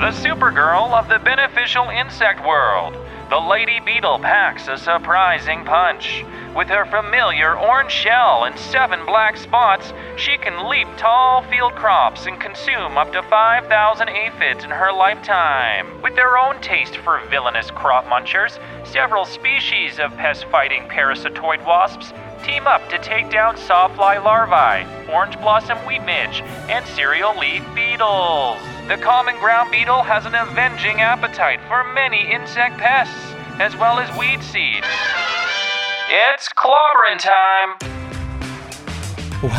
the supergirl of the beneficial insect world. The lady beetle packs a surprising punch. With her familiar orange shell and seven black spots, she can leap tall field crops and consume up to 5,000 aphids in her lifetime. With their own taste for villainous crop munchers, several species of pest fighting parasitoid wasps team up to take down sawfly larvae, orange blossom wheat midge, and cereal leaf beetles. The common ground beetle has an avenging appetite for many insect pests, as well as weed seeds. It's clobbering time!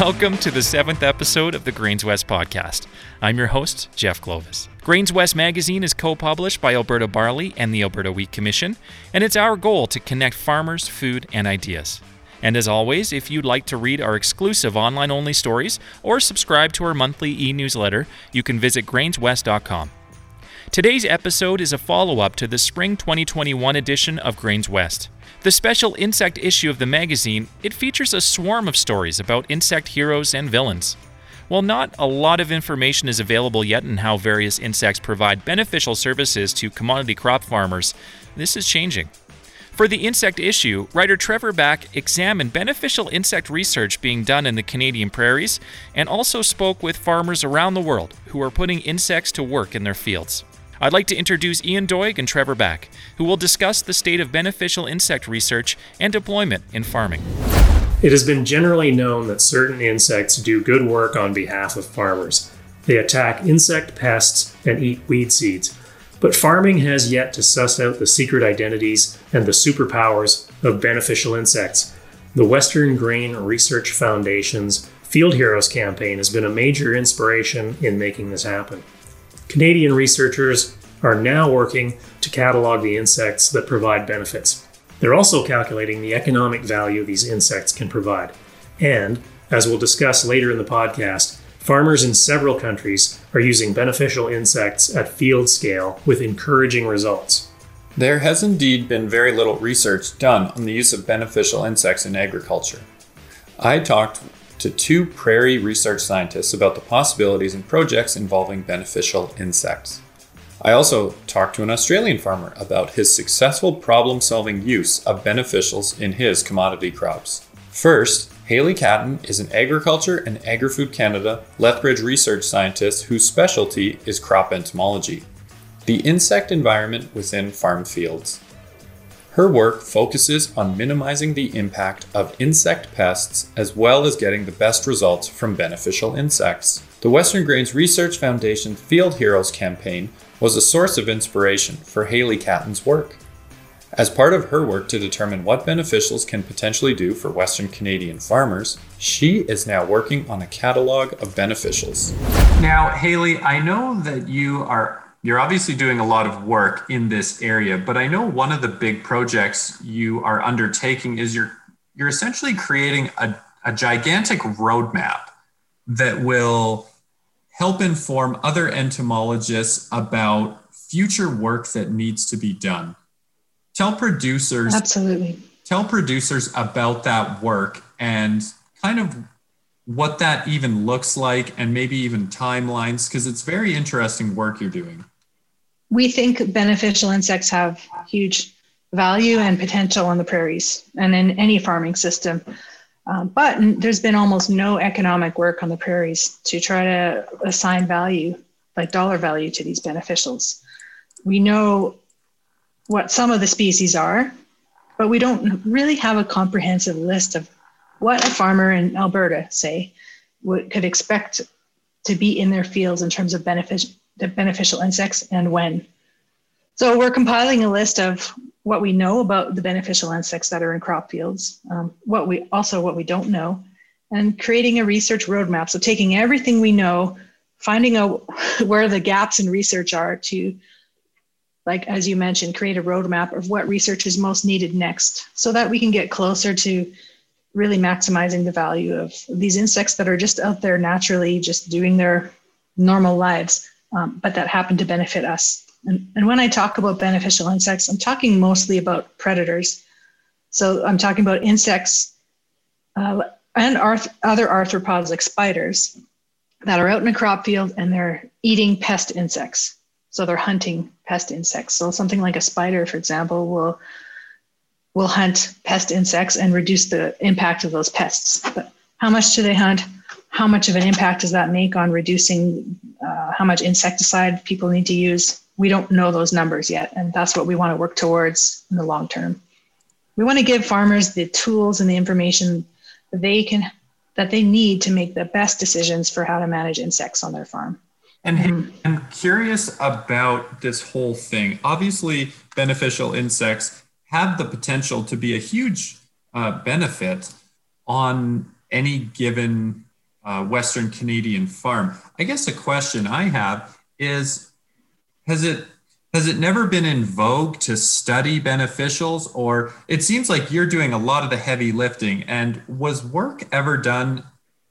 Welcome to the seventh episode of the GrainsWest podcast. I'm your host, Jeff Clovis. GrainsWest magazine is co published by Alberta Barley and the Alberta Wheat Commission, and it's our goal to connect farmers, food, and ideas. And as always, if you'd like to read our exclusive online only stories or subscribe to our monthly e newsletter, you can visit grainswest.com. Today's episode is a follow up to the spring 2021 edition of GrainsWest. The special insect issue of the magazine, it features a swarm of stories about insect heroes and villains. While not a lot of information is available yet on how various insects provide beneficial services to commodity crop farmers, this is changing. For the insect issue, writer Trevor Back examined beneficial insect research being done in the Canadian prairies and also spoke with farmers around the world who are putting insects to work in their fields. I'd like to introduce Ian Doig and Trevor Back, who will discuss the state of beneficial insect research and deployment in farming. It has been generally known that certain insects do good work on behalf of farmers. They attack insect pests and eat weed seeds. But farming has yet to suss out the secret identities and the superpowers of beneficial insects. The Western Grain Research Foundation's Field Heroes campaign has been a major inspiration in making this happen. Canadian researchers are now working to catalog the insects that provide benefits. They're also calculating the economic value these insects can provide. And, as we'll discuss later in the podcast, Farmers in several countries are using beneficial insects at field scale with encouraging results. There has indeed been very little research done on the use of beneficial insects in agriculture. I talked to two prairie research scientists about the possibilities and projects involving beneficial insects. I also talked to an Australian farmer about his successful problem solving use of beneficials in his commodity crops. First, Haley Catton is an Agriculture and Agri-Food Canada Lethbridge research scientist whose specialty is crop entomology, the insect environment within farm fields. Her work focuses on minimizing the impact of insect pests as well as getting the best results from beneficial insects. The Western Grains Research Foundation Field Heroes campaign was a source of inspiration for Haley Catton's work. As part of her work to determine what beneficials can potentially do for Western Canadian farmers, she is now working on a catalog of beneficials. Now, Haley, I know that you are you're obviously doing a lot of work in this area, but I know one of the big projects you are undertaking is you're you're essentially creating a, a gigantic roadmap that will help inform other entomologists about future work that needs to be done tell producers absolutely. tell producers about that work and kind of what that even looks like and maybe even timelines because it's very interesting work you're doing. We think beneficial insects have huge value and potential on the prairies and in any farming system. Um, but there's been almost no economic work on the prairies to try to assign value like dollar value to these beneficials. We know what some of the species are, but we don't really have a comprehensive list of what a farmer in Alberta, say, would, could expect to be in their fields in terms of benefit, beneficial insects and when. So we're compiling a list of what we know about the beneficial insects that are in crop fields, um, what we also what we don't know, and creating a research roadmap. So taking everything we know, finding out where the gaps in research are to like as you mentioned, create a roadmap of what research is most needed next so that we can get closer to really maximizing the value of these insects that are just out there naturally, just doing their normal lives, um, but that happen to benefit us. And, and when I talk about beneficial insects, I'm talking mostly about predators. So I'm talking about insects uh, and arth- other arthropods like spiders that are out in a crop field and they're eating pest insects. So they're hunting pest insects. So something like a spider, for example, will will hunt pest insects and reduce the impact of those pests. But how much do they hunt? How much of an impact does that make on reducing uh, how much insecticide people need to use? We don't know those numbers yet, and that's what we want to work towards in the long term. We want to give farmers the tools and the information that they can that they need to make the best decisions for how to manage insects on their farm. And mm-hmm. I'm curious about this whole thing. Obviously, beneficial insects have the potential to be a huge uh, benefit on any given uh, Western Canadian farm. I guess a question I have is has it has it never been in vogue to study beneficials or it seems like you're doing a lot of the heavy lifting and was work ever done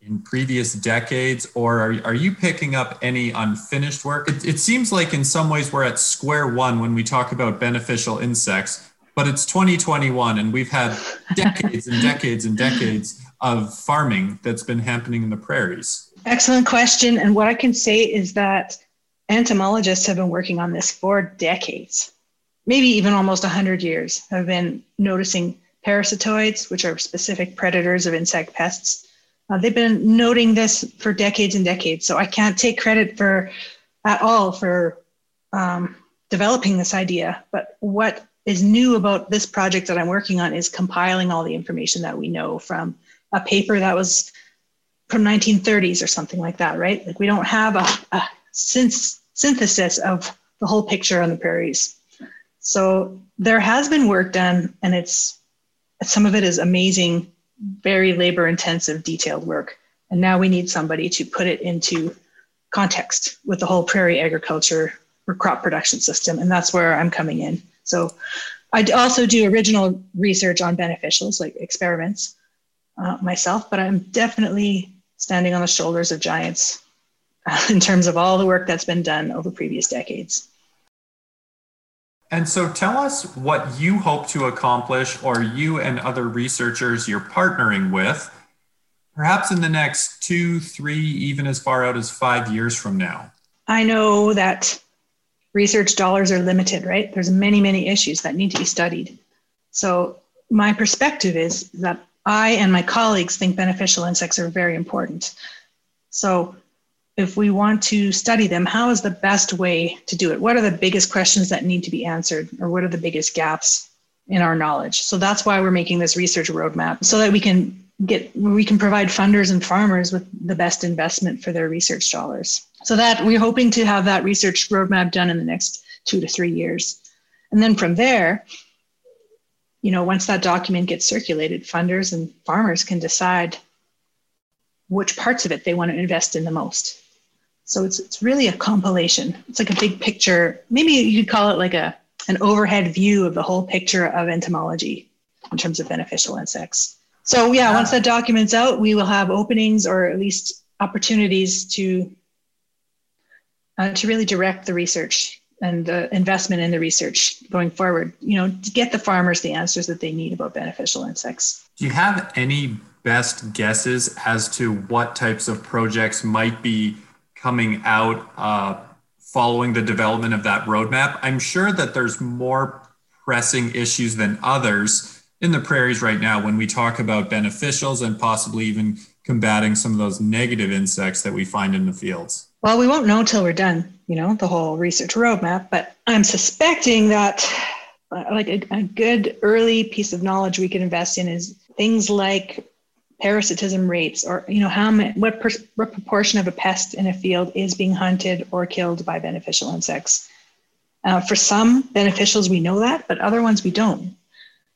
in previous decades or are, are you picking up any unfinished work? It, it seems like in some ways we're at square one when we talk about beneficial insects but it's 2021 and we've had decades and decades and decades of farming that's been happening in the prairies. Excellent question. And what i can say is that entomologists have been working on this for decades, maybe even almost 100 years, have been noticing parasitoids, which are specific predators of insect pests. Uh, they've been noting this for decades and decades. So I can't take credit for at all for um, developing this idea. But what is new about this project that I'm working on is compiling all the information that we know from a paper that was from 1930s or something like that, right? Like we don't have a, a synthesis of the whole picture on the prairies. So there has been work done, and it's some of it is amazing, very labor intensive, detailed work. And now we need somebody to put it into context with the whole prairie agriculture or crop production system. And that's where I'm coming in. So I also do original research on beneficials, like experiments uh, myself, but I'm definitely standing on the shoulders of giants in terms of all the work that's been done over previous decades. And so tell us what you hope to accomplish, or you and other researchers you're partnering with, perhaps in the next two, three, even as far out as five years from now. I know that research dollars are limited, right? There's many, many issues that need to be studied. So my perspective is that I and my colleagues think beneficial insects are very important. So if we want to study them, how is the best way to do it? What are the biggest questions that need to be answered, or what are the biggest gaps in our knowledge? So that's why we're making this research roadmap so that we can get we can provide funders and farmers with the best investment for their research dollars. So that we're hoping to have that research roadmap done in the next two to three years, and then from there. You know, once that document gets circulated, funders and farmers can decide which parts of it they want to invest in the most. So it's it's really a compilation. It's like a big picture. Maybe you could call it like a an overhead view of the whole picture of entomology in terms of beneficial insects. So yeah, once that document's out, we will have openings or at least opportunities to uh, to really direct the research and the investment in the research going forward. You know, to get the farmers the answers that they need about beneficial insects. Do you have any best guesses as to what types of projects might be coming out uh, following the development of that roadmap. I'm sure that there's more pressing issues than others in the prairies right now when we talk about beneficials and possibly even combating some of those negative insects that we find in the fields. Well, we won't know till we're done, you know, the whole research roadmap, but I'm suspecting that uh, like a, a good early piece of knowledge we can invest in is things like parasitism rates or you know how many, what, per, what proportion of a pest in a field is being hunted or killed by beneficial insects. Uh, for some beneficials we know that but other ones we don't.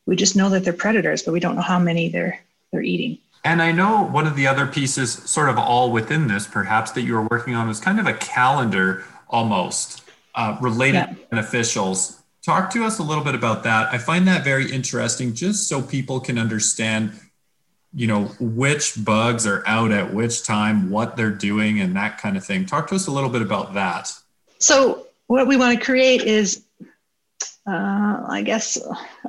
We just know that they're predators but we don't know how many they're they're eating. And i know one of the other pieces sort of all within this perhaps that you are working on is kind of a calendar almost uh, related yeah. to beneficials. Talk to us a little bit about that. I find that very interesting just so people can understand you know which bugs are out at which time what they're doing and that kind of thing. Talk to us a little bit about that. So what we want to create is uh, i guess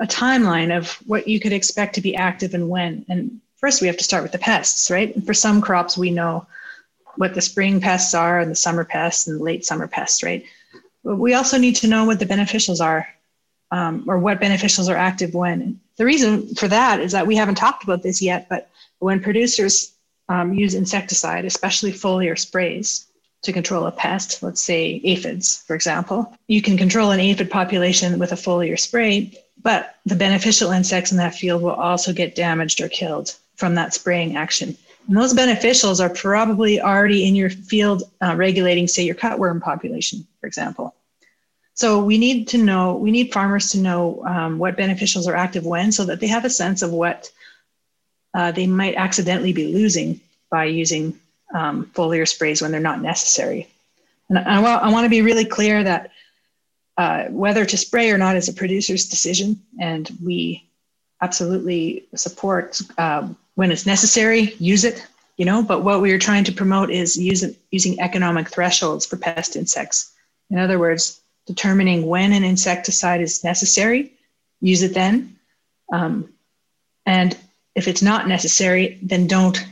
a timeline of what you could expect to be active and when. And first we have to start with the pests right? For some crops we know what the spring pests are and the summer pests and late summer pests right? But we also need to know what the beneficials are um, or what beneficials are active when. The reason for that is that we haven't talked about this yet, but when producers um, use insecticide, especially foliar sprays, to control a pest, let's say aphids, for example, you can control an aphid population with a foliar spray, but the beneficial insects in that field will also get damaged or killed from that spraying action. And those beneficials are probably already in your field uh, regulating, say, your cutworm population, for example. So we need to know, we need farmers to know um, what beneficials are active when so that they have a sense of what uh, they might accidentally be losing by using um, foliar sprays when they're not necessary. And I, I want to be really clear that uh, whether to spray or not is a producer's decision, and we absolutely support uh, when it's necessary, use it. You know, but what we are trying to promote is using using economic thresholds for pest insects. In other words, determining when an insecticide is necessary, use it then. Um, and if it's not necessary, then don't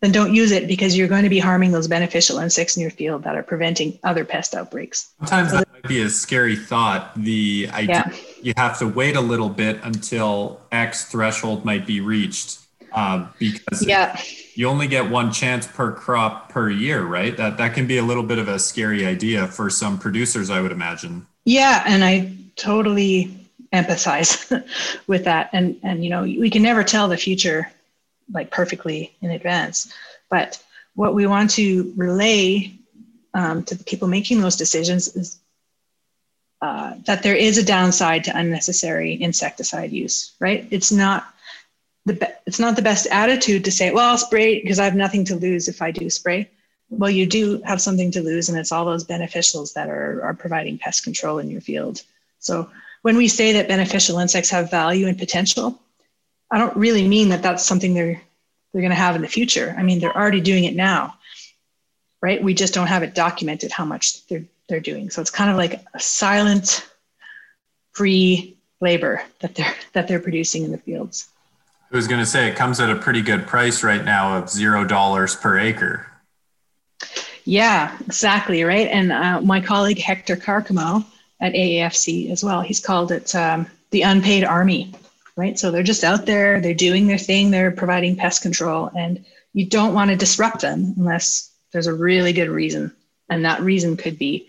then don't use it because you're going to be harming those beneficial insects in your field that are preventing other pest outbreaks. Sometimes that might be a scary thought. The idea yeah. you have to wait a little bit until X threshold might be reached uh, because yeah. you only get one chance per crop per year, right? That that can be a little bit of a scary idea for some producers, I would imagine. Yeah, and I totally empathize with that. And and you know, we can never tell the future like perfectly in advance, but what we want to relay um, to the people making those decisions is uh, that there is a downside to unnecessary insecticide use. Right? It's not the it's not the best attitude to say, well, I'll spray because I have nothing to lose if I do spray. Well, you do have something to lose, and it's all those beneficials that are, are providing pest control in your field. So when we say that beneficial insects have value and potential, I don't really mean that that's something they're they're going to have in the future. I mean, they're already doing it now, right? We just don't have it documented how much they're they're doing. So it's kind of like a silent, free labor that they're that they're producing in the fields. I was going to say it comes at a pretty good price right now of zero dollars per acre. Yeah, exactly right. And uh, my colleague Hector Carcamo at AAFC as well, he's called it um, the unpaid army, right? So they're just out there, they're doing their thing, they're providing pest control, and you don't want to disrupt them unless there's a really good reason, and that reason could be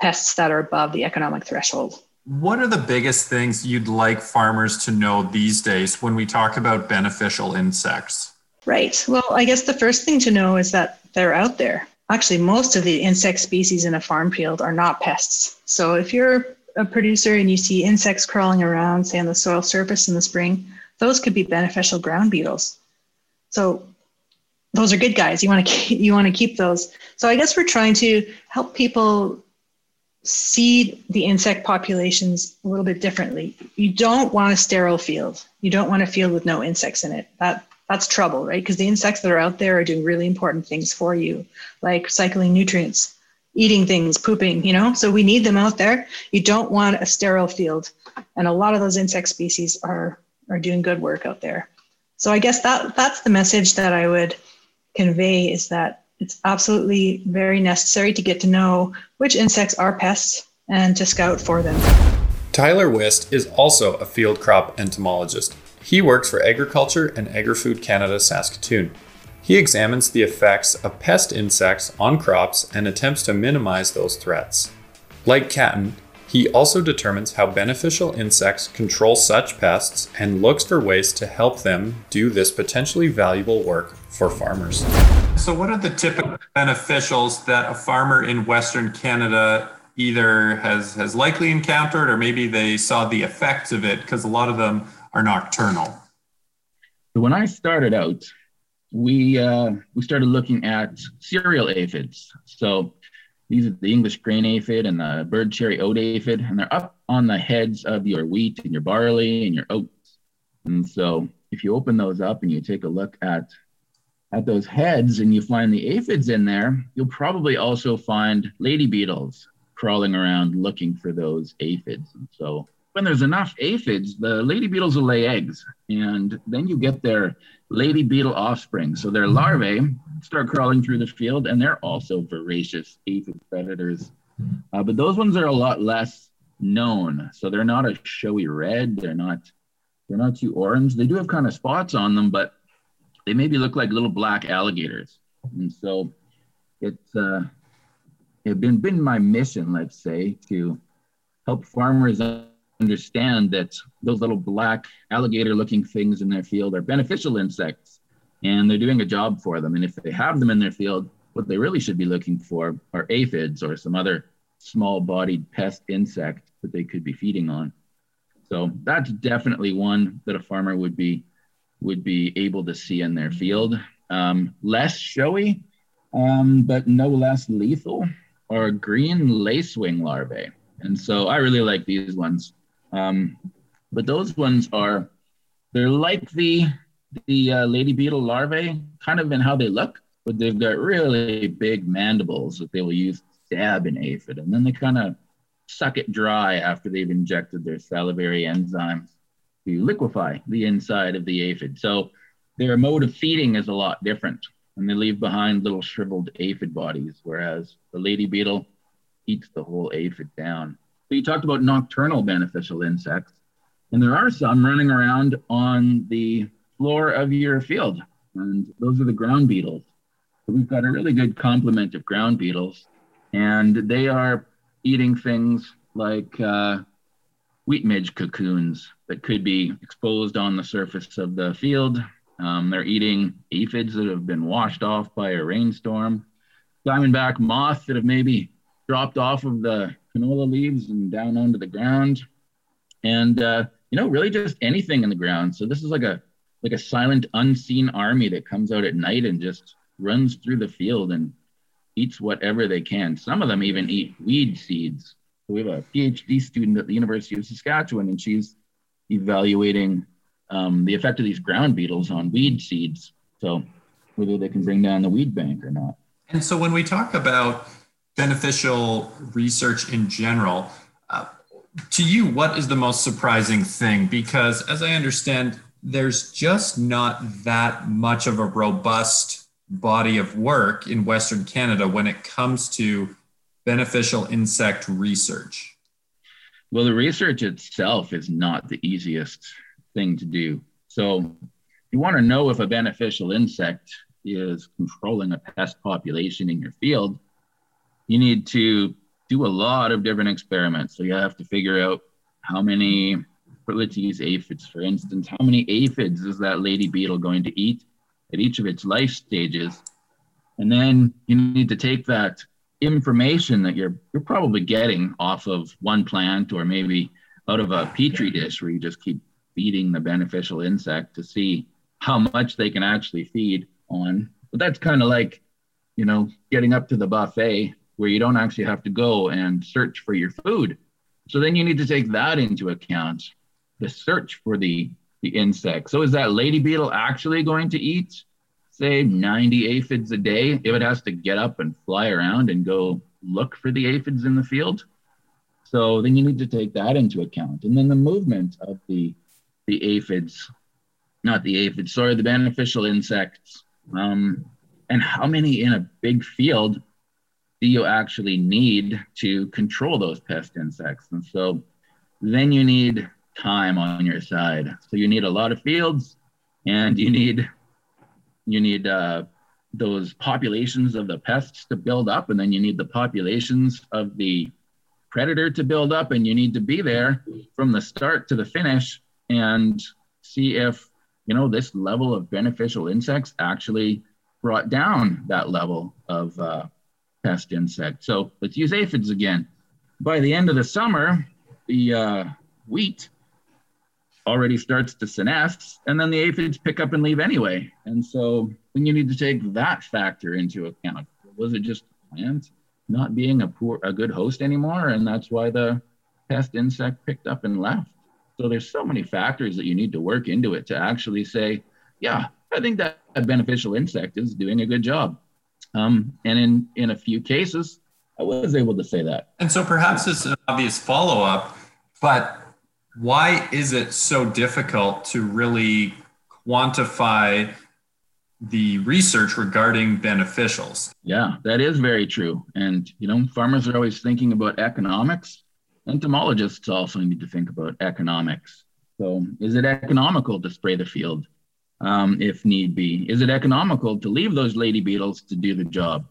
pests that are above the economic threshold. What are the biggest things you'd like farmers to know these days when we talk about beneficial insects? Right. Well, I guess the first thing to know is that they're out there. Actually, most of the insect species in a farm field are not pests. So if you're a producer and you see insects crawling around, say on the soil surface in the spring, those could be beneficial ground beetles. So those are good guys. You want to keep, you want to keep those. So I guess we're trying to help people seed the insect populations a little bit differently. You don't want a sterile field. You don't want a field with no insects in it. That that's trouble, right? Because the insects that are out there are doing really important things for you, like cycling nutrients, eating things, pooping, you know? So we need them out there. You don't want a sterile field. And a lot of those insect species are are doing good work out there. So I guess that that's the message that I would convey is that it's absolutely very necessary to get to know which insects are pests and to scout for them. Tyler Wist is also a field crop entomologist. He works for Agriculture and Agri-Food Canada Saskatoon. He examines the effects of pest insects on crops and attempts to minimize those threats. Like Catton, he also determines how beneficial insects control such pests and looks for ways to help them do this potentially valuable work for farmers. So, what are the typical beneficials that a farmer in Western Canada either has, has likely encountered or maybe they saw the effects of it because a lot of them are nocturnal? So when I started out, we uh, we started looking at cereal aphids. So these are the English grain aphid and the bird cherry oat aphid, and they're up on the heads of your wheat and your barley and your oats. And so if you open those up and you take a look at at those heads and you find the aphids in there, you'll probably also find lady beetles crawling around looking for those aphids. And so when there's enough aphids, the lady beetles will lay eggs, and then you get their lady beetle offspring. So their larvae start crawling through the field, and they're also voracious aphid predators. Uh, but those ones are a lot less known. So they're not a showy red. They're not they're not too orange. They do have kind of spots on them, but they maybe look like little black alligators. And so it's uh, it's been been my mission, let's say, to help farmers understand that those little black alligator-looking things in their field are beneficial insects, and they're doing a job for them. And if they have them in their field, what they really should be looking for are aphids or some other small-bodied pest insect that they could be feeding on. So that's definitely one that a farmer would be would be able to see in their field. Um, less showy, um, but no less lethal, are green lacewing larvae. And so I really like these ones. Um, but those ones are, they're like the, the uh, lady beetle larvae, kind of in how they look, but they've got really big mandibles that they will use to stab an aphid. And then they kind of suck it dry after they've injected their salivary enzymes to liquefy the inside of the aphid. So their mode of feeding is a lot different, and they leave behind little shriveled aphid bodies, whereas the lady beetle eats the whole aphid down. So you talked about nocturnal beneficial insects, and there are some running around on the floor of your field, and those are the ground beetles. So we've got a really good complement of ground beetles, and they are eating things like uh, wheat midge cocoons that could be exposed on the surface of the field. Um, they're eating aphids that have been washed off by a rainstorm, diamondback moths that have maybe dropped off of the canola leaves and down onto the ground, and uh, you know, really just anything in the ground. So this is like a like a silent, unseen army that comes out at night and just runs through the field and eats whatever they can. Some of them even eat weed seeds. We have a PhD student at the University of Saskatchewan, and she's evaluating um, the effect of these ground beetles on weed seeds. So whether they can bring down the weed bank or not. And so when we talk about beneficial research in general, uh, to you, what is the most surprising thing? Because as I understand, there's just not that much of a robust body of work in Western Canada when it comes to beneficial insect research? Well, the research itself is not the easiest thing to do. So, you want to know if a beneficial insect is controlling a pest population in your field, you need to do a lot of different experiments. So, you have to figure out how many, let's use aphids for instance, how many aphids is that lady beetle going to eat? at each of its life stages. And then you need to take that information that you're you're probably getting off of one plant or maybe out of a petri dish where you just keep feeding the beneficial insect to see how much they can actually feed on. But that's kind of like, you know, getting up to the buffet where you don't actually have to go and search for your food. So then you need to take that into account, the search for the the insect. So is that lady beetle actually going to eat, say, 90 aphids a day if it has to get up and fly around and go look for the aphids in the field? So then you need to take that into account. And then the movement of the the aphids, not the aphids, sorry, the beneficial insects. Um, and how many in a big field do you actually need to control those pest insects? And so then you need time on your side. So you need a lot of fields, and you need you need uh, those populations of the pests to build up, and then you need the populations of the predator to build up, and you need to be there from the start to the finish and see if you know this level of beneficial insects actually brought down that level of uh, pest insect. So let's use aphids again. By the end of the summer, the uh, wheat already starts to senesce, and then the aphids pick up and leave anyway. And so then you need to take that factor into account. Was it just plant not being a poor a good host anymore, and that's why the pest insect picked up and left? So there's so many factors that you need to work into it to actually say, yeah, I think that beneficial insect is doing a good job. Um, and in in a few cases, I was able to say that. And so perhaps it's an obvious follow up, but why is it so difficult to really quantify the research regarding beneficials. Yeah, that is very true. And, you know, farmers are always thinking about economics. Entomologists also need to think about economics. So, is it economical to spray the field um, if need be? Is it economical to leave those lady beetles to do the job?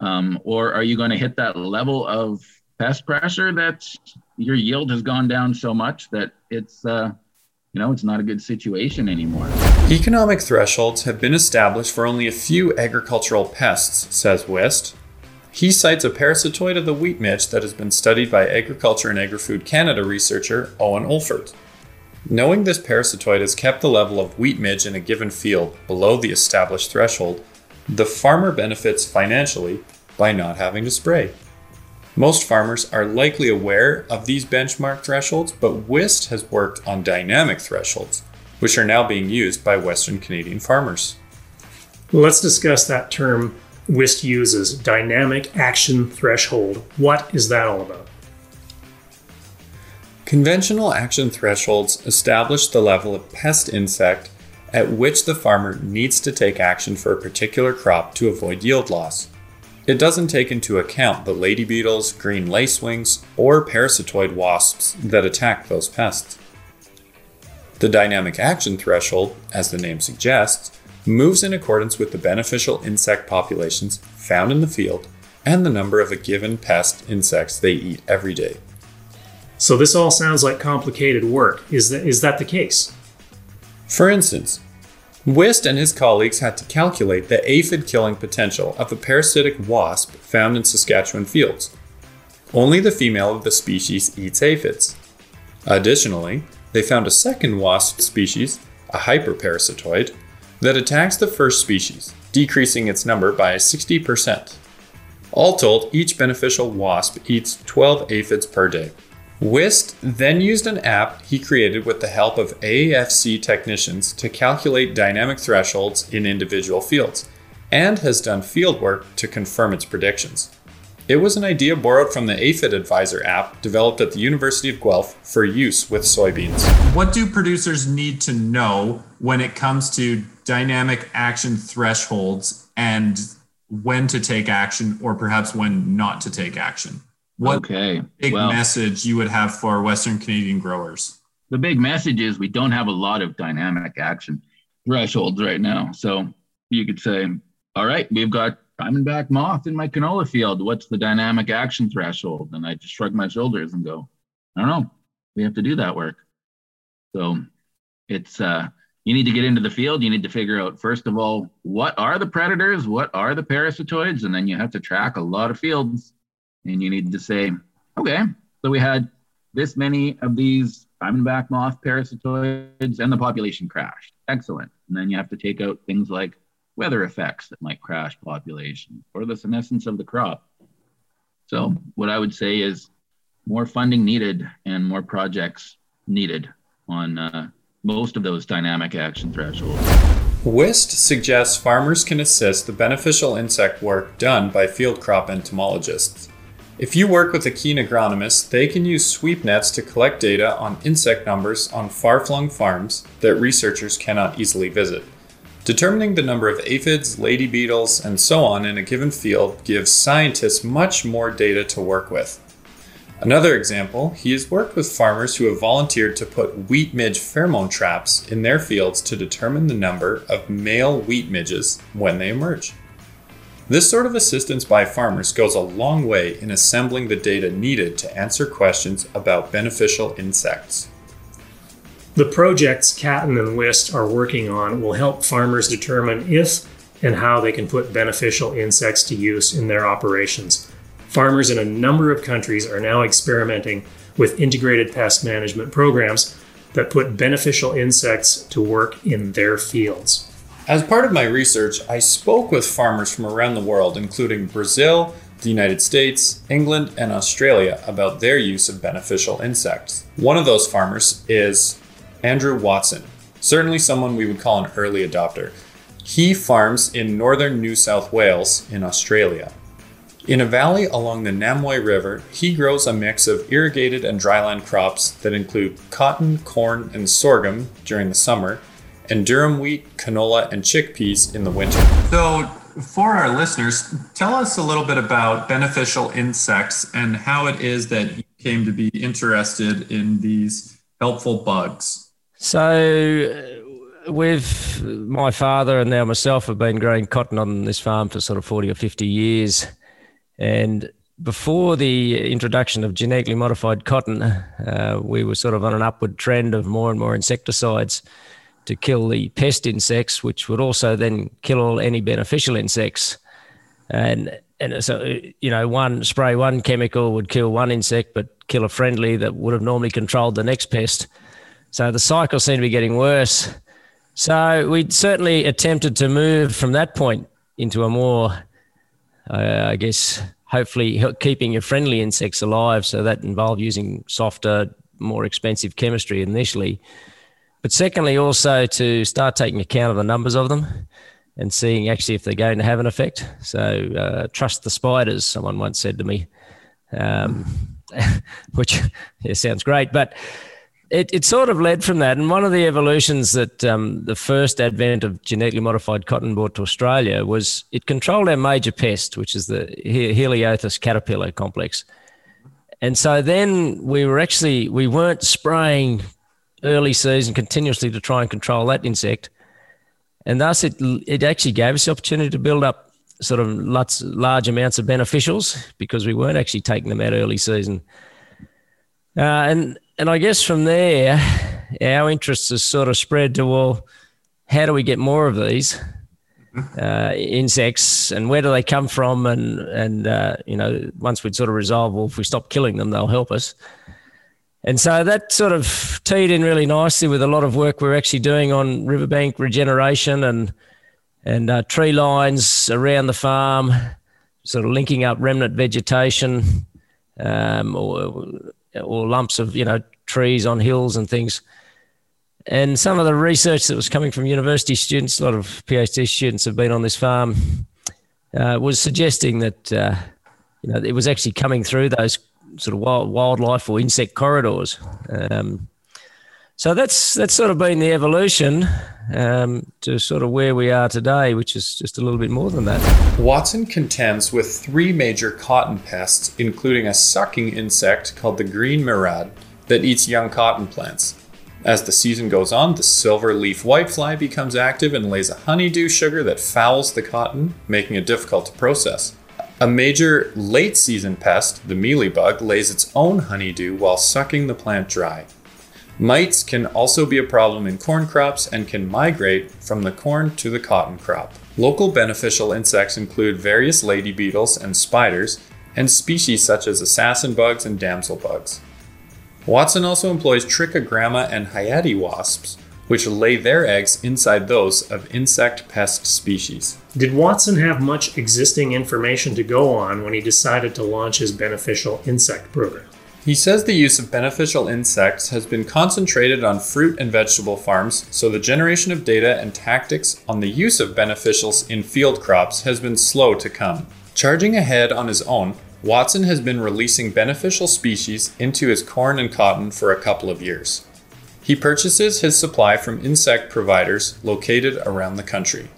Um, or are you going to hit that level of pest pressure that your yield has gone down so much that it's uh, you know it's not a good situation anymore. Economic thresholds have been established for only a few agricultural pests says wist he cites a parasitoid of the wheat midge that has been studied by agriculture and agri-food canada researcher owen olfert. Knowing this parasitoid has kept the level of wheat midge in a given field below the established threshold the farmer benefits financially by not having to spray most farmers are likely aware of these benchmark thresholds, but Wist has worked on dynamic thresholds, which are now being used by Western Canadian farmers. Let's discuss that term Wist uses dynamic action threshold. What is that all about? Conventional action thresholds establish the level of pest insect at which the farmer needs to take action for a particular crop to avoid yield loss. It doesn't take into account the lady beetles, green lacewings, or parasitoid wasps that attack those pests. The dynamic action threshold, as the name suggests, moves in accordance with the beneficial insect populations found in the field and the number of a given pest insects they eat every day. So this all sounds like complicated work. Is that, is that the case? For instance, Wist and his colleagues had to calculate the aphid killing potential of a parasitic wasp found in Saskatchewan fields. Only the female of the species eats aphids. Additionally, they found a second wasp species, a hyperparasitoid, that attacks the first species, decreasing its number by 60%. All told, each beneficial wasp eats 12 aphids per day. Wist then used an app he created with the help of AFC technicians to calculate dynamic thresholds in individual fields, and has done fieldwork to confirm its predictions. It was an idea borrowed from the Aphid Advisor app developed at the University of Guelph for use with soybeans. What do producers need to know when it comes to dynamic action thresholds and when to take action or perhaps when not to take action? What okay. big well, message you would have for Western Canadian growers? The big message is we don't have a lot of dynamic action thresholds right now. So you could say, all right, we've got diamondback moth in my canola field. What's the dynamic action threshold? And I just shrug my shoulders and go, I don't know. We have to do that work. So it's uh you need to get into the field. You need to figure out, first of all, what are the predators? What are the parasitoids? And then you have to track a lot of fields and you need to say, okay, so we had this many of these diamondback moth parasitoids and the population crashed. Excellent. And then you have to take out things like weather effects that might crash population or the senescence of the crop. So what I would say is more funding needed and more projects needed on uh, most of those dynamic action thresholds. Wist suggests farmers can assist the beneficial insect work done by field crop entomologists. If you work with a keen agronomist, they can use sweep nets to collect data on insect numbers on far flung farms that researchers cannot easily visit. Determining the number of aphids, lady beetles, and so on in a given field gives scientists much more data to work with. Another example, he has worked with farmers who have volunteered to put wheat midge pheromone traps in their fields to determine the number of male wheat midges when they emerge. This sort of assistance by farmers goes a long way in assembling the data needed to answer questions about beneficial insects. The projects Catton and Wist are working on will help farmers determine if and how they can put beneficial insects to use in their operations. Farmers in a number of countries are now experimenting with integrated pest management programs that put beneficial insects to work in their fields. As part of my research, I spoke with farmers from around the world, including Brazil, the United States, England, and Australia, about their use of beneficial insects. One of those farmers is Andrew Watson, certainly someone we would call an early adopter. He farms in northern New South Wales in Australia. In a valley along the Namoi River, he grows a mix of irrigated and dryland crops that include cotton, corn, and sorghum during the summer, and durum wheat, canola, and chickpeas in the winter. So, for our listeners, tell us a little bit about beneficial insects and how it is that you came to be interested in these helpful bugs. So, with my father and now myself have been growing cotton on this farm for sort of 40 or 50 years. And before the introduction of genetically modified cotton, uh, we were sort of on an upward trend of more and more insecticides to kill the pest insects, which would also then kill all any beneficial insects. And and so you know, one spray one chemical would kill one insect, but kill a friendly that would have normally controlled the next pest. So the cycle seemed to be getting worse. So we certainly attempted to move from that point into a more, uh, I guess, hopefully keeping your friendly insects alive. So that involved using softer, more expensive chemistry initially. But secondly, also to start taking account of the numbers of them and seeing actually if they're going to have an effect. So uh, trust the spiders, someone once said to me, um, which yeah, sounds great. But it, it sort of led from that. And one of the evolutions that um, the first advent of genetically modified cotton brought to Australia was it controlled our major pest, which is the Heliothis caterpillar complex. And so then we were actually, we weren't spraying early season continuously to try and control that insect. And thus it, it actually gave us the opportunity to build up sort of lots, large amounts of beneficials because we weren't actually taking them out early season. Uh, and and I guess from there, our interest has sort of spread to well, how do we get more of these uh, insects, and where do they come from? And and uh, you know, once we'd sort of resolve, well, if we stop killing them, they'll help us. And so that sort of teed in really nicely with a lot of work we're actually doing on riverbank regeneration and and uh, tree lines around the farm, sort of linking up remnant vegetation um, or or lumps of you know trees on hills and things. And some of the research that was coming from university students, a lot of PhD students have been on this farm, uh, was suggesting that uh, you know it was actually coming through those sort of wild, wildlife or insect corridors. Um, so that's that's sort of been the evolution um, to sort of where we are today, which is just a little bit more than that. Watson contends with three major cotton pests, including a sucking insect called the green mirid that eats young cotton plants. As the season goes on, the silver leaf whitefly becomes active and lays a honeydew sugar that fouls the cotton, making it difficult to process. A major late season pest, the mealybug, lays its own honeydew while sucking the plant dry. Mites can also be a problem in corn crops and can migrate from the corn to the cotton crop. Local beneficial insects include various lady beetles and spiders, and species such as assassin bugs and damsel bugs. Watson also employs trichogramma and hyade wasps, which lay their eggs inside those of insect pest species. Did Watson have much existing information to go on when he decided to launch his beneficial insect program? He says the use of beneficial insects has been concentrated on fruit and vegetable farms, so the generation of data and tactics on the use of beneficials in field crops has been slow to come. Charging ahead on his own, Watson has been releasing beneficial species into his corn and cotton for a couple of years. He purchases his supply from insect providers located around the country.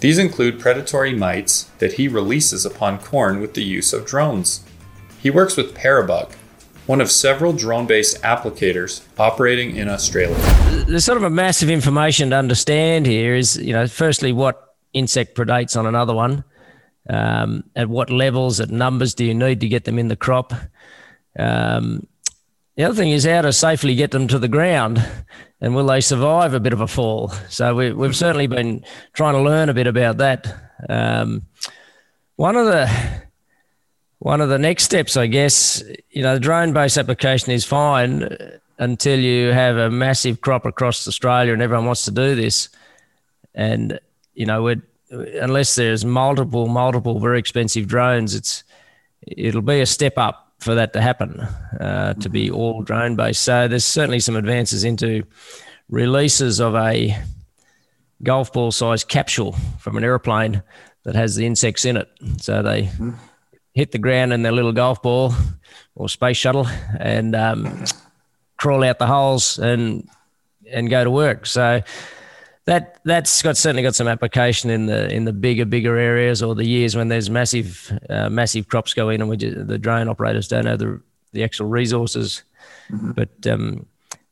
These include predatory mites that he releases upon corn with the use of drones. He works with Parabug, one of several drone based applicators operating in Australia. There's sort of a massive information to understand here is, you know, firstly, what insect predates on another one, um, at what levels, at numbers do you need to get them in the crop. Um, the other thing is how to safely get them to the ground and will they survive a bit of a fall? So we, have certainly been trying to learn a bit about that. Um, one of the one of the next steps, I guess, you know, the drone based application is fine until you have a massive crop across Australia and everyone wants to do this. And, you know, unless there's multiple, multiple very expensive drones, it's it'll be a step up for that to happen, uh, to be all drone based. So there's certainly some advances into releases of a golf ball sized capsule from an aeroplane that has the insects in it. So they. Mm-hmm hit the ground in their little golf ball or space shuttle and um, crawl out the holes and and go to work. So that that's got certainly got some application in the in the bigger bigger areas or the years when there's massive uh, massive crops go in and we just, the drone operators don't have the the actual resources. Mm-hmm. But um,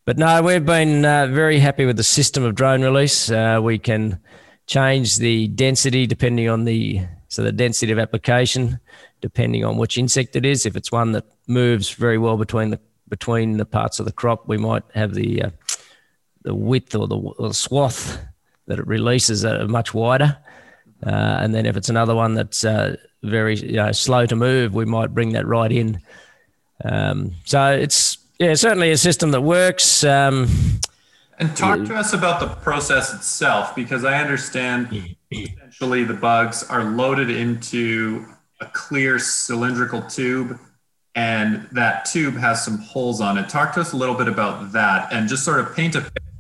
but no, we've been uh, very happy with the system of drone release. Uh, we can change the density depending on the so the density of application depending on which insect it is. If it's one that moves very well between the between the parts of the crop, we might have the uh, the width or the, or the, swath that it releases are much wider. Uh, and then if it's another one that's uh, very you know, slow to move, we might bring that right in. Um, so it's yeah, certainly a system that works. Um, and talk to us about the process itself, because I understand essentially the bugs are loaded into a clear cylindrical tube, and that tube has some holes on it. Talk to us a little bit about that, and just sort of paint a picture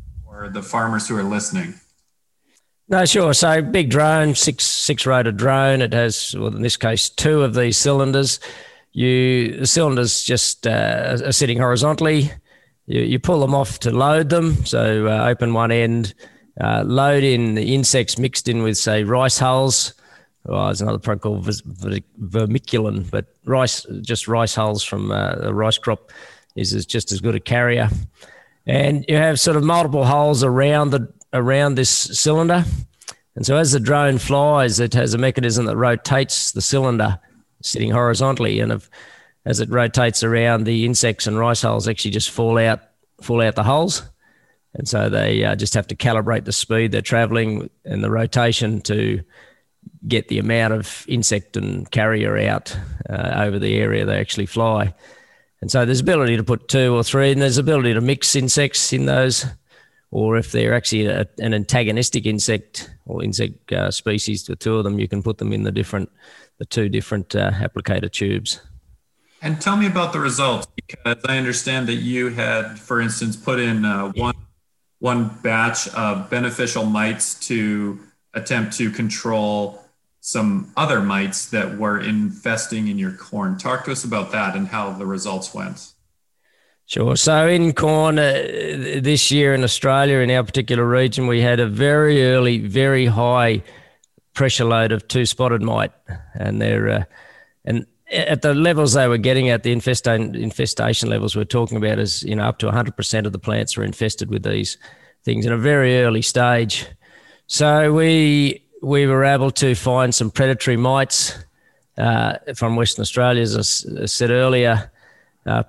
for the farmers who are listening. No, sure. So big drone, six six rotor drone. It has, well, in this case, two of these cylinders. You the cylinders just uh, are sitting horizontally. You, you pull them off to load them. So uh, open one end, uh, load in the insects mixed in with say rice hulls. Well, there's another product called vermiculite, but rice, just rice hulls from uh, a rice crop, is, is just as good a carrier. And you have sort of multiple holes around the around this cylinder. And so as the drone flies, it has a mechanism that rotates the cylinder sitting horizontally, and if, as it rotates around, the insects and rice hulls actually just fall out fall out the holes, and so they uh, just have to calibrate the speed they're traveling and the rotation to get the amount of insect and carrier out uh, over the area they actually fly. And so there's ability to put two or three, and there's ability to mix insects in those, or if they're actually a, an antagonistic insect or insect uh, species, the two of them, you can put them in the different the two different uh, applicator tubes. And tell me about the results because I understand that you had, for instance, put in uh, one one batch of beneficial mites to attempt to control some other mites that were infesting in your corn. Talk to us about that and how the results went. Sure. So in corn uh, this year in Australia, in our particular region, we had a very early, very high pressure load of two spotted mite, and they're uh, and at the levels they were getting at the infestation infestation levels we're talking about is you know up to 100% of the plants are infested with these things in a very early stage. So we we were able to find some predatory mites uh, from Western Australia, as I said earlier, uh,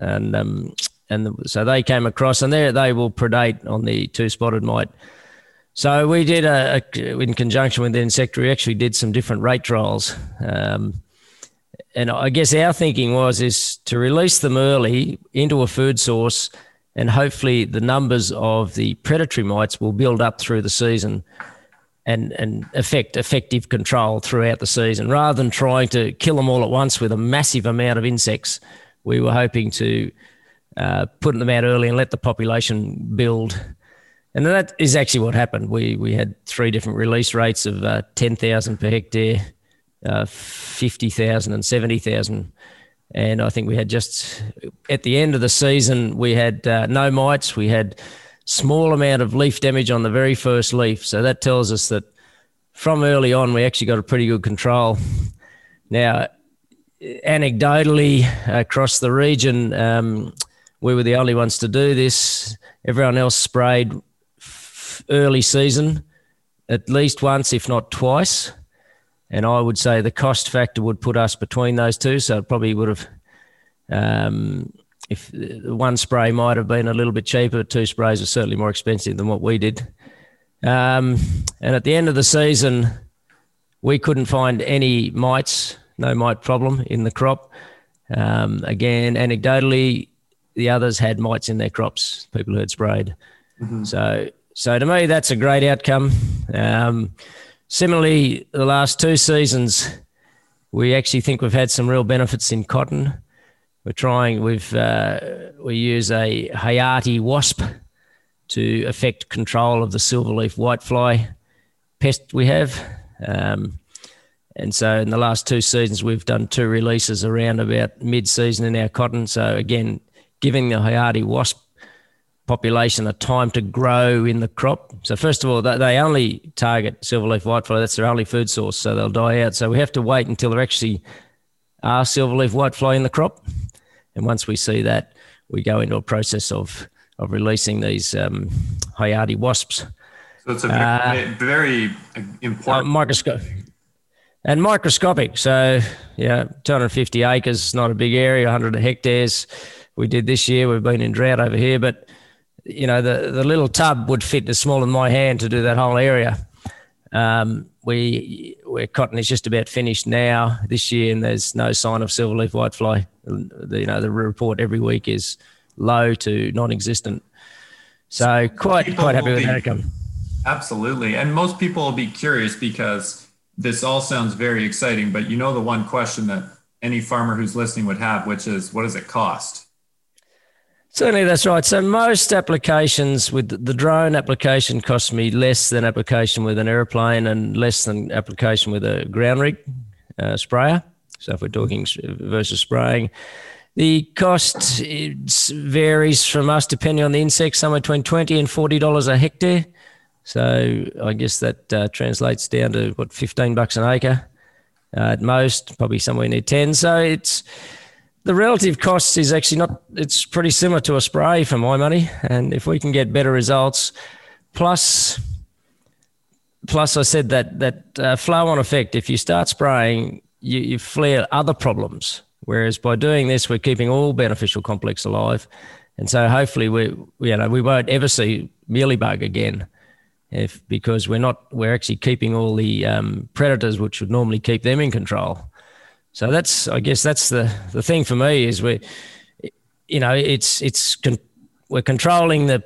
and um, and so they came across, and they they will predate on the two spotted mite so we did a, a, in conjunction with the insectary, actually did some different rate trials. Um, and I guess our thinking was is to release them early into a food source, and hopefully the numbers of the predatory mites will build up through the season, and and affect effective control throughout the season. Rather than trying to kill them all at once with a massive amount of insects, we were hoping to uh, put them out early and let the population build and that is actually what happened. We we had three different release rates of uh, 10,000 per hectare, uh, 50,000 and 70,000. And I think we had just at the end of the season, we had uh, no mites. We had small amount of leaf damage on the very first leaf. So that tells us that from early on, we actually got a pretty good control. Now, anecdotally, across the region, um, we were the only ones to do this. Everyone else sprayed early season at least once, if not twice. And I would say the cost factor would put us between those two. So it probably would have, um, if one spray might have been a little bit cheaper, two sprays are certainly more expensive than what we did. Um, and at the end of the season, we couldn't find any mites, no mite problem in the crop. Um, again, anecdotally, the others had mites in their crops, people who had sprayed. Mm-hmm. So so to me, that's a great outcome. Um, similarly, the last two seasons, we actually think we've had some real benefits in cotton. We're trying. We've uh, we use a Hayati wasp to affect control of the silverleaf whitefly pest we have. Um, and so in the last two seasons, we've done two releases around about mid-season in our cotton. So again, giving the Hayati wasp population a time to grow in the crop. So first of all, they only target silverleaf whitefly. That's their only food source, so they'll die out. So we have to wait until there actually are silverleaf whitefly in the crop, and once we see that, we go into a process of of releasing these um, Hayati wasps. So it's a very, uh, very important uh, microscope and microscopic. So yeah, 250 acres, not a big area, 100 hectares. We did this year. We've been in drought over here, but you know the the little tub would fit as small as my hand to do that whole area. Um, we where cotton is just about finished now this year, and there's no sign of silverleaf whitefly. The, you know the report every week is low to non-existent. So quite people quite happy with that outcome. Absolutely, and most people will be curious because this all sounds very exciting. But you know the one question that any farmer who's listening would have, which is, what does it cost? Certainly, that's right. So most applications with the drone application costs me less than application with an airplane and less than application with a ground rig uh, sprayer. So if we're talking versus spraying, the cost varies from us depending on the insect, somewhere between twenty and forty dollars a hectare. So I guess that uh, translates down to what fifteen bucks an acre uh, at most, probably somewhere near ten. So it's the relative costs is actually not. It's pretty similar to a spray for my money, and if we can get better results, plus plus I said that that uh, flow on effect. If you start spraying, you, you flare other problems Whereas by doing this, we're keeping all beneficial complex alive. And so hopefully we, you know, we won't ever see mealybug again if, because we're not, we're actually keeping all the um, predators, which would normally keep them in control. So that's, I guess that's the, the thing for me is we, you know, it's, it's, con- we're controlling the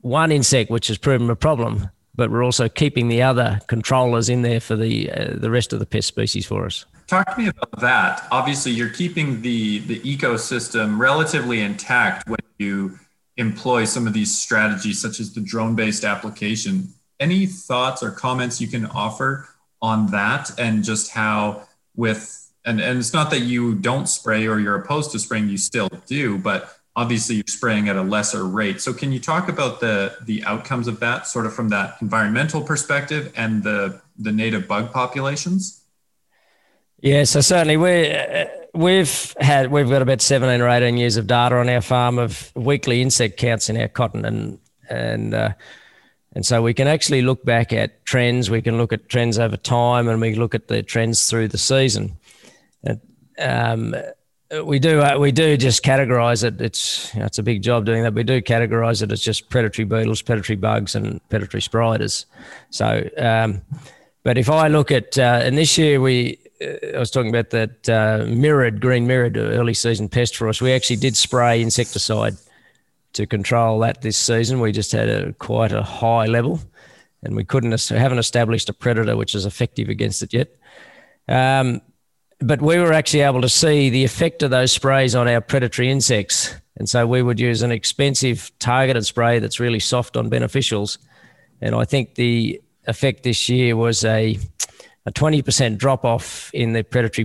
one insect, which has proven a problem, but we're also keeping the other controllers in there for the, uh, the rest of the pest species for us. Talk to me about that. Obviously, you're keeping the the ecosystem relatively intact when you employ some of these strategies, such as the drone-based application. Any thoughts or comments you can offer on that, and just how with and and it's not that you don't spray or you're opposed to spraying, you still do, but obviously you're spraying at a lesser rate. So can you talk about the the outcomes of that, sort of from that environmental perspective and the the native bug populations? Yeah, so certainly we we've had we've got about seventeen or eighteen years of data on our farm of weekly insect counts in our cotton, and and uh, and so we can actually look back at trends. We can look at trends over time, and we look at the trends through the season. Um, we do uh, we do just categorize it. It's you know, it's a big job doing that. We do categorize it as just predatory beetles, predatory bugs, and predatory spiders. So, um, but if I look at uh, and this year we I was talking about that uh, mirid, green mirid, early season pest for us. We actually did spray insecticide to control that this season. We just had a quite a high level, and we couldn't haven't established a predator which is effective against it yet. Um, but we were actually able to see the effect of those sprays on our predatory insects, and so we would use an expensive targeted spray that's really soft on beneficials, and I think the effect this year was a a 20% drop off in the predatory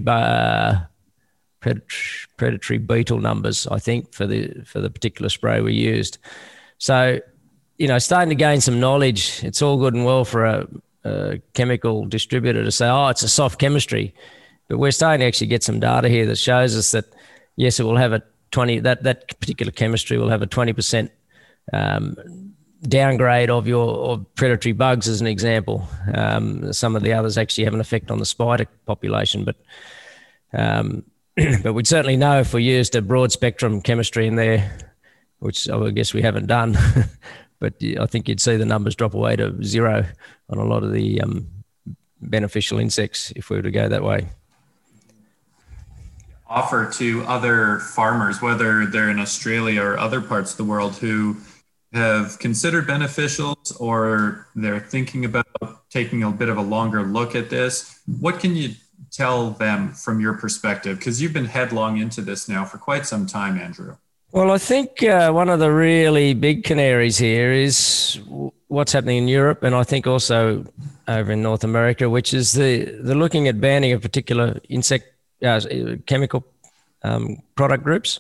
predatory beetle numbers, I think, for the for the particular spray we used. So, you know, starting to gain some knowledge. It's all good and well for a, a chemical distributor to say, "Oh, it's a soft chemistry," but we're starting to actually get some data here that shows us that yes, it will have a 20 that that particular chemistry will have a 20% um, downgrade of your of predatory bugs as an example. Um, some of the others actually have an effect on the spider population, but um, but we'd certainly know if we used a broad spectrum chemistry in there, which I guess we haven't done. but I think you'd see the numbers drop away to zero on a lot of the um, beneficial insects if we were to go that way. Offer to other farmers, whether they're in Australia or other parts of the world, who have considered beneficials or they're thinking about taking a bit of a longer look at this, what can you tell them from your perspective? Because you've been headlong into this now for quite some time, Andrew. Well, I think uh, one of the really big canaries here is what's happening in Europe, and I think also over in North America, which is the the looking at banning of particular insect uh, chemical um, product groups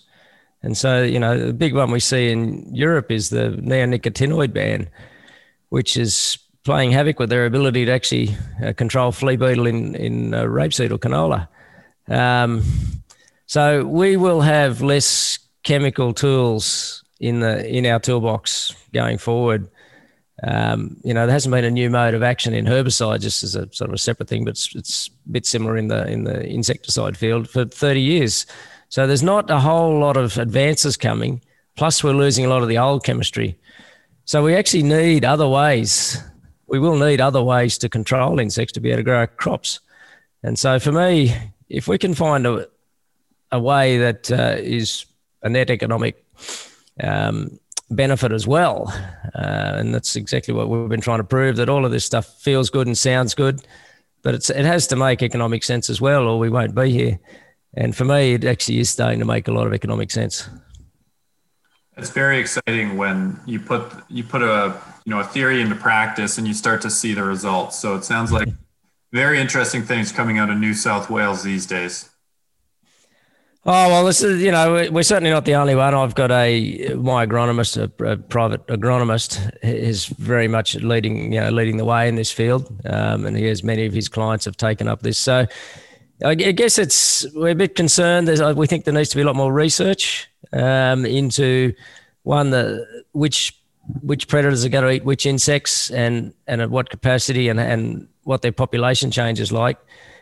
And so, you know, the big one we see in Europe is the neonicotinoid ban, which is playing havoc with their ability to actually uh, control flea beetle in, in uh, rapeseed or canola. Um, so we will have less chemical tools in the in our toolbox going forward. Um, you know, there hasn't been a new mode of action in herbicide, just as a sort of a separate thing, but it's, it's a bit similar in the in the insecticide field for 30 years. So there's not a whole lot of advances coming. Plus, we're losing a lot of the old chemistry. So we actually need other ways. We will need other ways to control insects to be able to grow crops. And so for me, if we can find a, a way that uh, is a net economic um, benefit as well. Uh, and that's exactly what we've been trying to prove that all of this stuff feels good and sounds good, but it has to make economic sense as well, or we won't be here. And for me, it actually is starting to make a lot of economic sense. It's very exciting when you put you put a you know a theory into practice and you start to see the results. So it sounds like very interesting things coming out of New South Wales these days. Oh well, this is you know we're certainly not the only one. I've got a my agronomist, a, a private agronomist, is very much leading you know leading the way in this field, um, and he has many of his clients have taken up this. So I guess it's we're a bit concerned. There's, we think there needs to be a lot more research um, into one the which which predators are going to eat which insects and and at what capacity and and what their population change is like,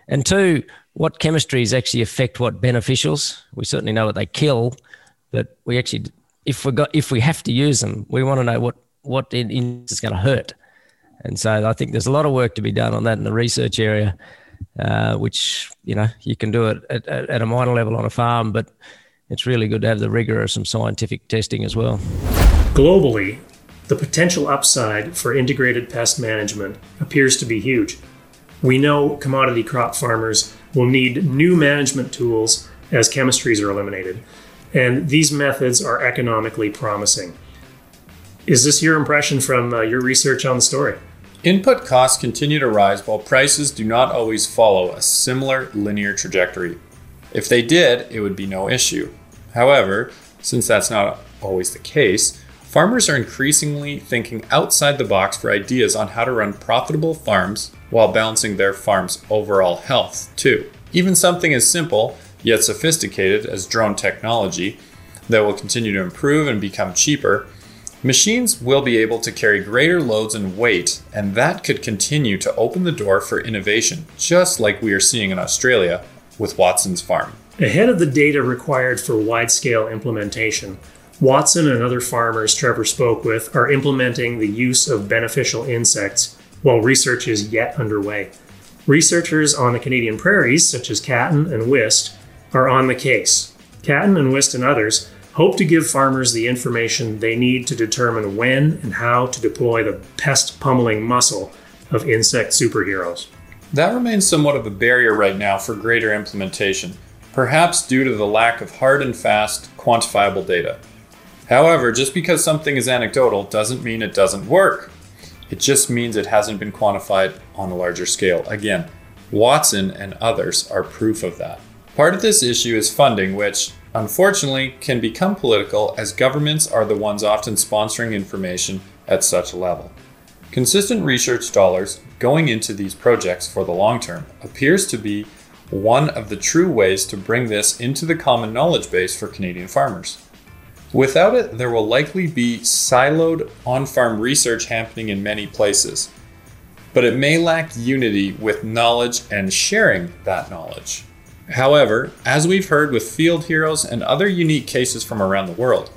and two what chemistries actually affect what beneficials. We certainly know what they kill, but we actually, if we got, if we have to use them, we want to know what what it is going to hurt. And so I think there's a lot of work to be done on that in the research area, uh, which you know you can do it at, at a minor level on a farm, but it's really good to have the rigor of some scientific testing as well. Globally, the potential upside for integrated pest management appears to be huge. We know commodity crop farmers will need new management tools as chemistries are eliminated, and these methods are economically promising. Is this your impression from uh, your research on the story? Input costs continue to rise while prices do not always follow a similar linear trajectory. If they did, it would be no issue. However, since that's not always the case, farmers are increasingly thinking outside the box for ideas on how to run profitable farms while balancing their farm's overall health, too. Even something as simple yet sophisticated as drone technology that will continue to improve and become cheaper, machines will be able to carry greater loads and weight, and that could continue to open the door for innovation, just like we are seeing in Australia with Watson's farm. Ahead of the data required for wide scale implementation, Watson and other farmers Trevor spoke with are implementing the use of beneficial insects while research is yet underway. Researchers on the Canadian prairies, such as Catton and Wist, are on the case. Catton and Wist and others hope to give farmers the information they need to determine when and how to deploy the pest pummeling muscle of insect superheroes. That remains somewhat of a barrier right now for greater implementation, perhaps due to the lack of hard and fast, quantifiable data. However, just because something is anecdotal doesn't mean it doesn't work. It just means it hasn't been quantified on a larger scale. Again, Watson and others are proof of that. Part of this issue is funding, which, unfortunately, can become political as governments are the ones often sponsoring information at such a level. Consistent research dollars going into these projects for the long term appears to be one of the true ways to bring this into the common knowledge base for Canadian farmers. Without it, there will likely be siloed on farm research happening in many places, but it may lack unity with knowledge and sharing that knowledge. However, as we've heard with field heroes and other unique cases from around the world,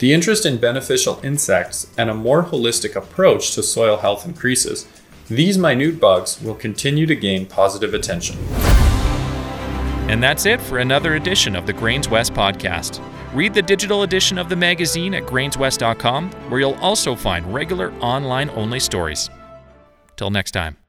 the interest in beneficial insects and a more holistic approach to soil health increases. These minute bugs will continue to gain positive attention. And that's it for another edition of the GrainsWest podcast. Read the digital edition of the magazine at grainswest.com, where you'll also find regular online only stories. Till next time.